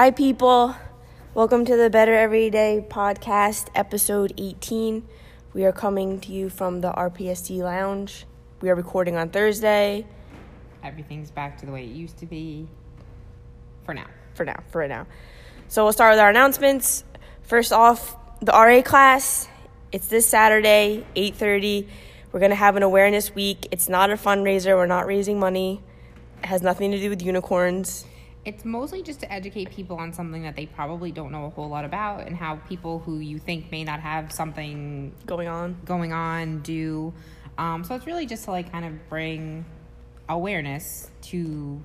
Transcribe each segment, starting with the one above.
Hi, people. Welcome to the Better Everyday Podcast, episode 18. We are coming to you from the RPST Lounge. We are recording on Thursday Everything's back to the way it used to be for now. for now, for right now. So we'll start with our announcements. First off, the RA class. It's this Saturday, 8:30. We're going to have an awareness week. It's not a fundraiser. We're not raising money. It has nothing to do with unicorns. It's mostly just to educate people on something that they probably don't know a whole lot about and how people who you think may not have something Going on. going on do. Um, so it's really just to like kind of bring awareness to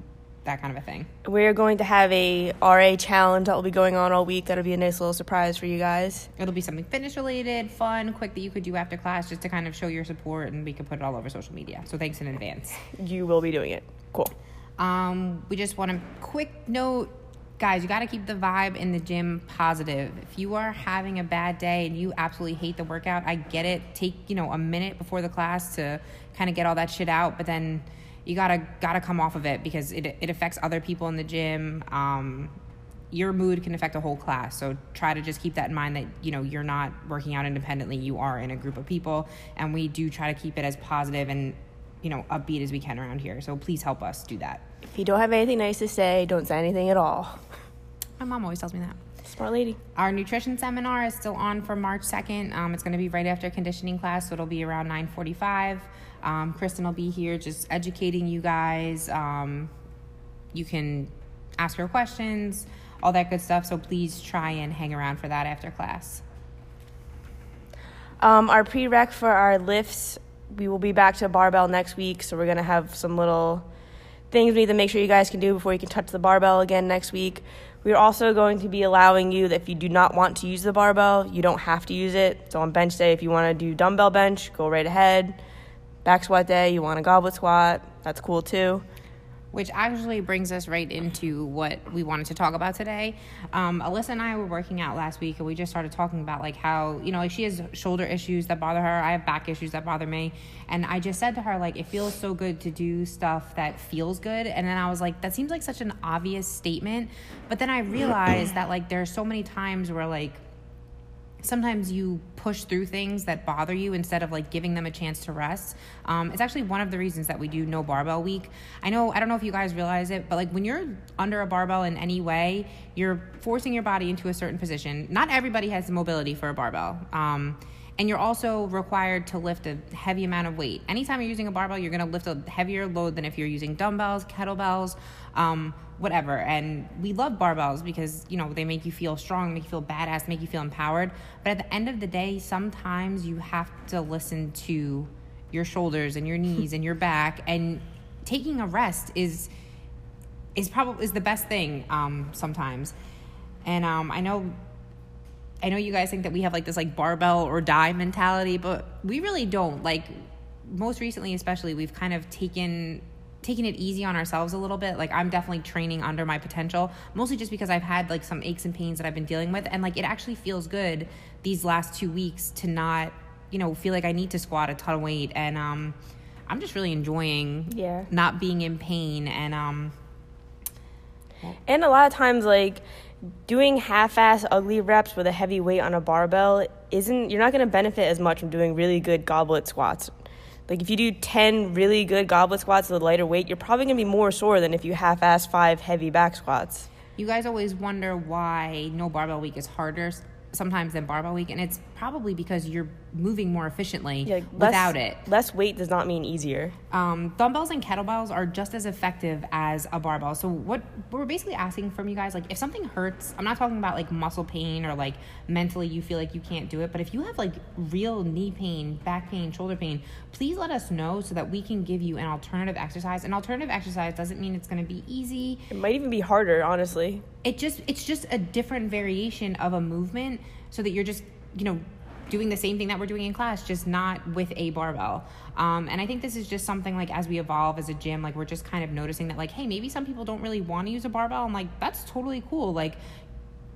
that kind of a thing. We're going to have a RA challenge that will be going on all week. That'll be a nice little surprise for you guys. It'll be something fitness related, fun, quick that you could do after class just to kind of show your support and we could put it all over social media. So thanks in advance. You will be doing it. Cool. Um, we just want a quick note, guys. You got to keep the vibe in the gym positive. If you are having a bad day and you absolutely hate the workout, I get it. Take you know a minute before the class to kind of get all that shit out, but then you gotta gotta come off of it because it it affects other people in the gym. Um, your mood can affect a whole class so try to just keep that in mind that you know you're not working out independently you are in a group of people and we do try to keep it as positive and you know upbeat as we can around here. So please help us do that. If you don't have anything nice to say, don't say anything at all. my mom always tells me that. Smart lady. our nutrition seminar is still on for march 2nd um, it's going to be right after conditioning class so it'll be around 9.45 um, kristen will be here just educating you guys. Um, you can ask her questions all that good stuff so please try and hang around for that after class. Um, our prereq for our lifts, we will be back to barbell next week, so we're gonna have some little things we need to make sure you guys can do before you can touch the barbell again next week. We're also going to be allowing you that if you do not want to use the barbell, you don't have to use it. So on bench day, if you want to do dumbbell bench, go right ahead. Back squat day, you want a goblet squat, that's cool too. Which actually brings us right into what we wanted to talk about today. Um, Alyssa and I were working out last week, and we just started talking about like how you know like she has shoulder issues that bother her. I have back issues that bother me, and I just said to her like it feels so good to do stuff that feels good. And then I was like, that seems like such an obvious statement, but then I realized that like there are so many times where like sometimes you push through things that bother you instead of like giving them a chance to rest. Um, it's actually one of the reasons that we do no barbell week. I know, I don't know if you guys realize it, but like when you're under a barbell in any way, you're forcing your body into a certain position. Not everybody has the mobility for a barbell. Um, and you're also required to lift a heavy amount of weight. Anytime you're using a barbell, you're gonna lift a heavier load than if you're using dumbbells, kettlebells, um, whatever. And we love barbells because you know they make you feel strong, make you feel badass, make you feel empowered. But at the end of the day, sometimes you have to listen to your shoulders and your knees and your back, and taking a rest is is probably is the best thing um, sometimes. And um, I know I know you guys think that we have like this like barbell or die mentality, but we really don't. Like most recently especially we've kind of taken taking it easy on ourselves a little bit. Like I'm definitely training under my potential, mostly just because I've had like some aches and pains that I've been dealing with and like it actually feels good these last 2 weeks to not, you know, feel like I need to squat a ton of weight and um I'm just really enjoying Yeah. not being in pain and um And a lot of times, like doing half-ass ugly reps with a heavy weight on a barbell isn't. You're not going to benefit as much from doing really good goblet squats. Like if you do ten really good goblet squats with a lighter weight, you're probably going to be more sore than if you half-ass five heavy back squats. You guys always wonder why no barbell week is harder sometimes than barbell week, and it's probably because you're moving more efficiently Yeah, less- without it. Less weight does not mean easier. Um, dumbbells and kettlebells are just as effective as a barbell. So what we're basically asking from you guys, like if something hurts, I'm not talking about like muscle pain or like mentally you feel like you can't do it, but if you have like real knee pain, back pain, shoulder pain, please let us know so that we can give you an alternative exercise. An alternative exercise doesn't mean it's going to be easy. It might even be harder, honestly. it just it's just a different variation of a movement so that you're just you know doing the same thing that we're doing in class just not with a barbell. Um, and i think this is just something like as we evolve as a gym like we're just kind of noticing that like hey maybe some people don't really want to use a barbell and like that's totally cool like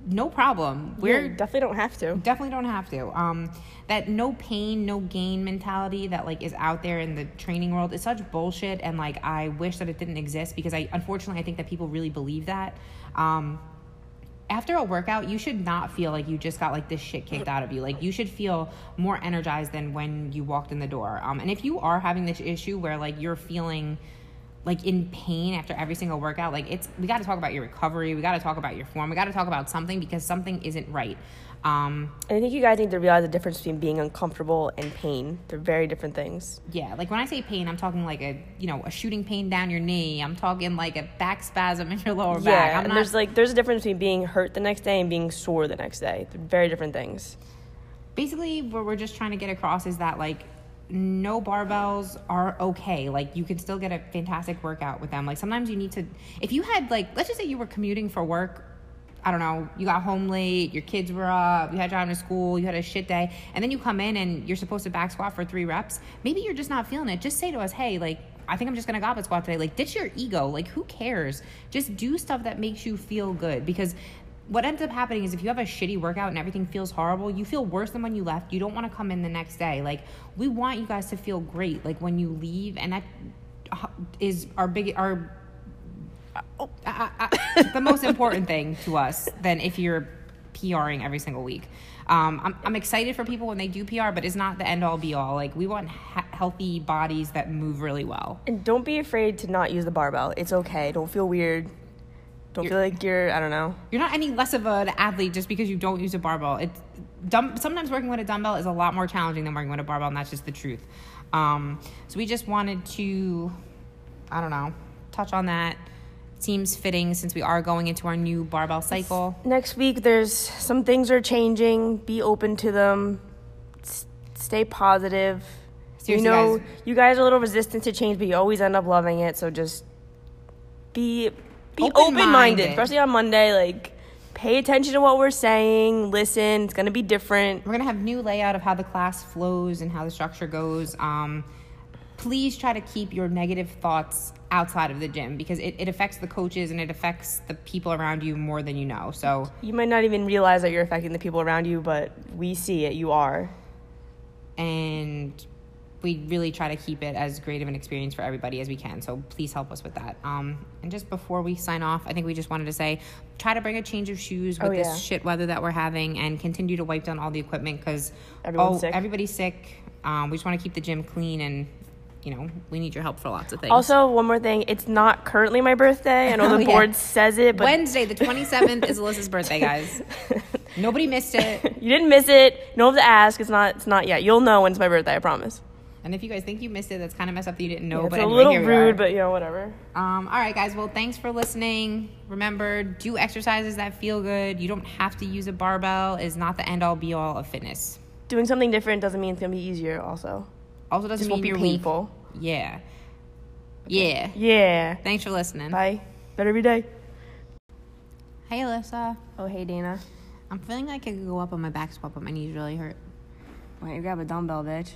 no problem. We're Yeah, definitely don't have to. definitely don't have to. Um that no pain no gain mentality that like is out there in the training world is such bullshit and like i wish that it didn't exist because i unfortunately i think that people really believe that. Um after a workout, you should not feel like you just got like this shit kicked out of you. Like you should feel more energized than when you walked in the door. Um, and if you are having this issue where like you're feeling like in pain after every single workout, like it's we got to talk about your recovery. We got to talk about your form. We got to talk about something because something isn't right. Um, And I think you guys need to realize the difference between being uncomfortable and pain. They're very different things. yeah, like when I say pain, I'm talking like a you know a shooting pain down your knee. I'm talking like a back spasm in your lower back. Yeah, I'm and not there's like there's a difference between being hurt the next day and being sore the next day. They're very different things. basically what we're just trying to get across is that like no barbells are okay like you can still get a fantastic workout with them like sometimes you need to if you had like let's just say you were commuting for work i don't know you got home late your kids were up you had to drive to school you had a shit day and then you come in and you're supposed to back squat for three reps maybe you're just not feeling it just say to us hey like I think I'm just gonna goblet squat today. Like, ditch your ego. Like, who cares? Just do stuff that makes you feel good. Because what ends up happening is if you have a shitty workout and everything feels horrible, you feel worse than when you left. You don't want to come in the next day. Like we want you guys to feel great like when you leave and that uh, our big our uh, uh, uh, the most important thing to us than if you're PRing every single week. Um, I'm, I'm excited for people when they do PR, but it's not the end all be all. Like we want healthy bodies that move really well. And don't be afraid to not use the barbell. It's okay. Don't feel weird. Don't feel like you're I don't know. You're not any less of an athlete just because you don't use a barbell. It's dumb. Sometimes working with a dumbbell is a lot more challenging than working with a barbell, and that's just the truth. Um, so we just wanted to, I don't know, touch on that. Seems fitting since we are going into our new barbell cycle. Next week there's some things are changing. Be open to them. S- stay positive. Seriously, you know, guys. you guys are a little resistant to change, but you always end up loving it. So just be be Open-minded. especially on Monday. Like, pay attention to what we're saying. Listen. It's gonna be different. We're gonna have new layout of how the class flows and how the structure goes. Um, please try to keep your negative thoughts outside of the gym because it, it affects the coaches and it affects the people around you more than you know. So You might not even realize that you're affecting the people around you, but we see it. You are. and we really try to keep it as great of an experience for everybody as we can. So please help us with that. Um, and just before we sign off, I think we just wanted to say, try to bring a change of shoes with Oh, this yeah. shit weather that we're having, and continue to wipe down all the equipment because Everyone's sick. everybody's sick. Um, we just want to keep the gym clean, and you know we need your help for lots of things. Also, one more thing. It's not currently my birthday. I know Oh, the yeah. board says it, but Wednesday, the twenty seventh, is Alyssa's birthday, guys. Nobody missed it. you didn't miss it. You don't have to ask. It's not. It's not yet. You'll know when it's my birthday. I promise. And if you guys think you missed it, that's kind of messed up that you didn't know. But it's but a anyway, little here rude, are. but you know whatever. Um, all right, guys. Well, thanks for listening. Remember, do exercises that feel good. You don't have to use a barbell. Is not the end all be all of fitness. Doing something different doesn't mean it's gonna be easier. Also, Also, doesn't just mean won't be you're weak. painful. Yeah. Yeah. Yeah. Thanks for listening. Bye. Better every day. Hey, Alyssa. Oh hey Dana. I'm feeling like I could go up on my back squat, but my knees really hurt. Why don't you grab a dumbbell, bitch?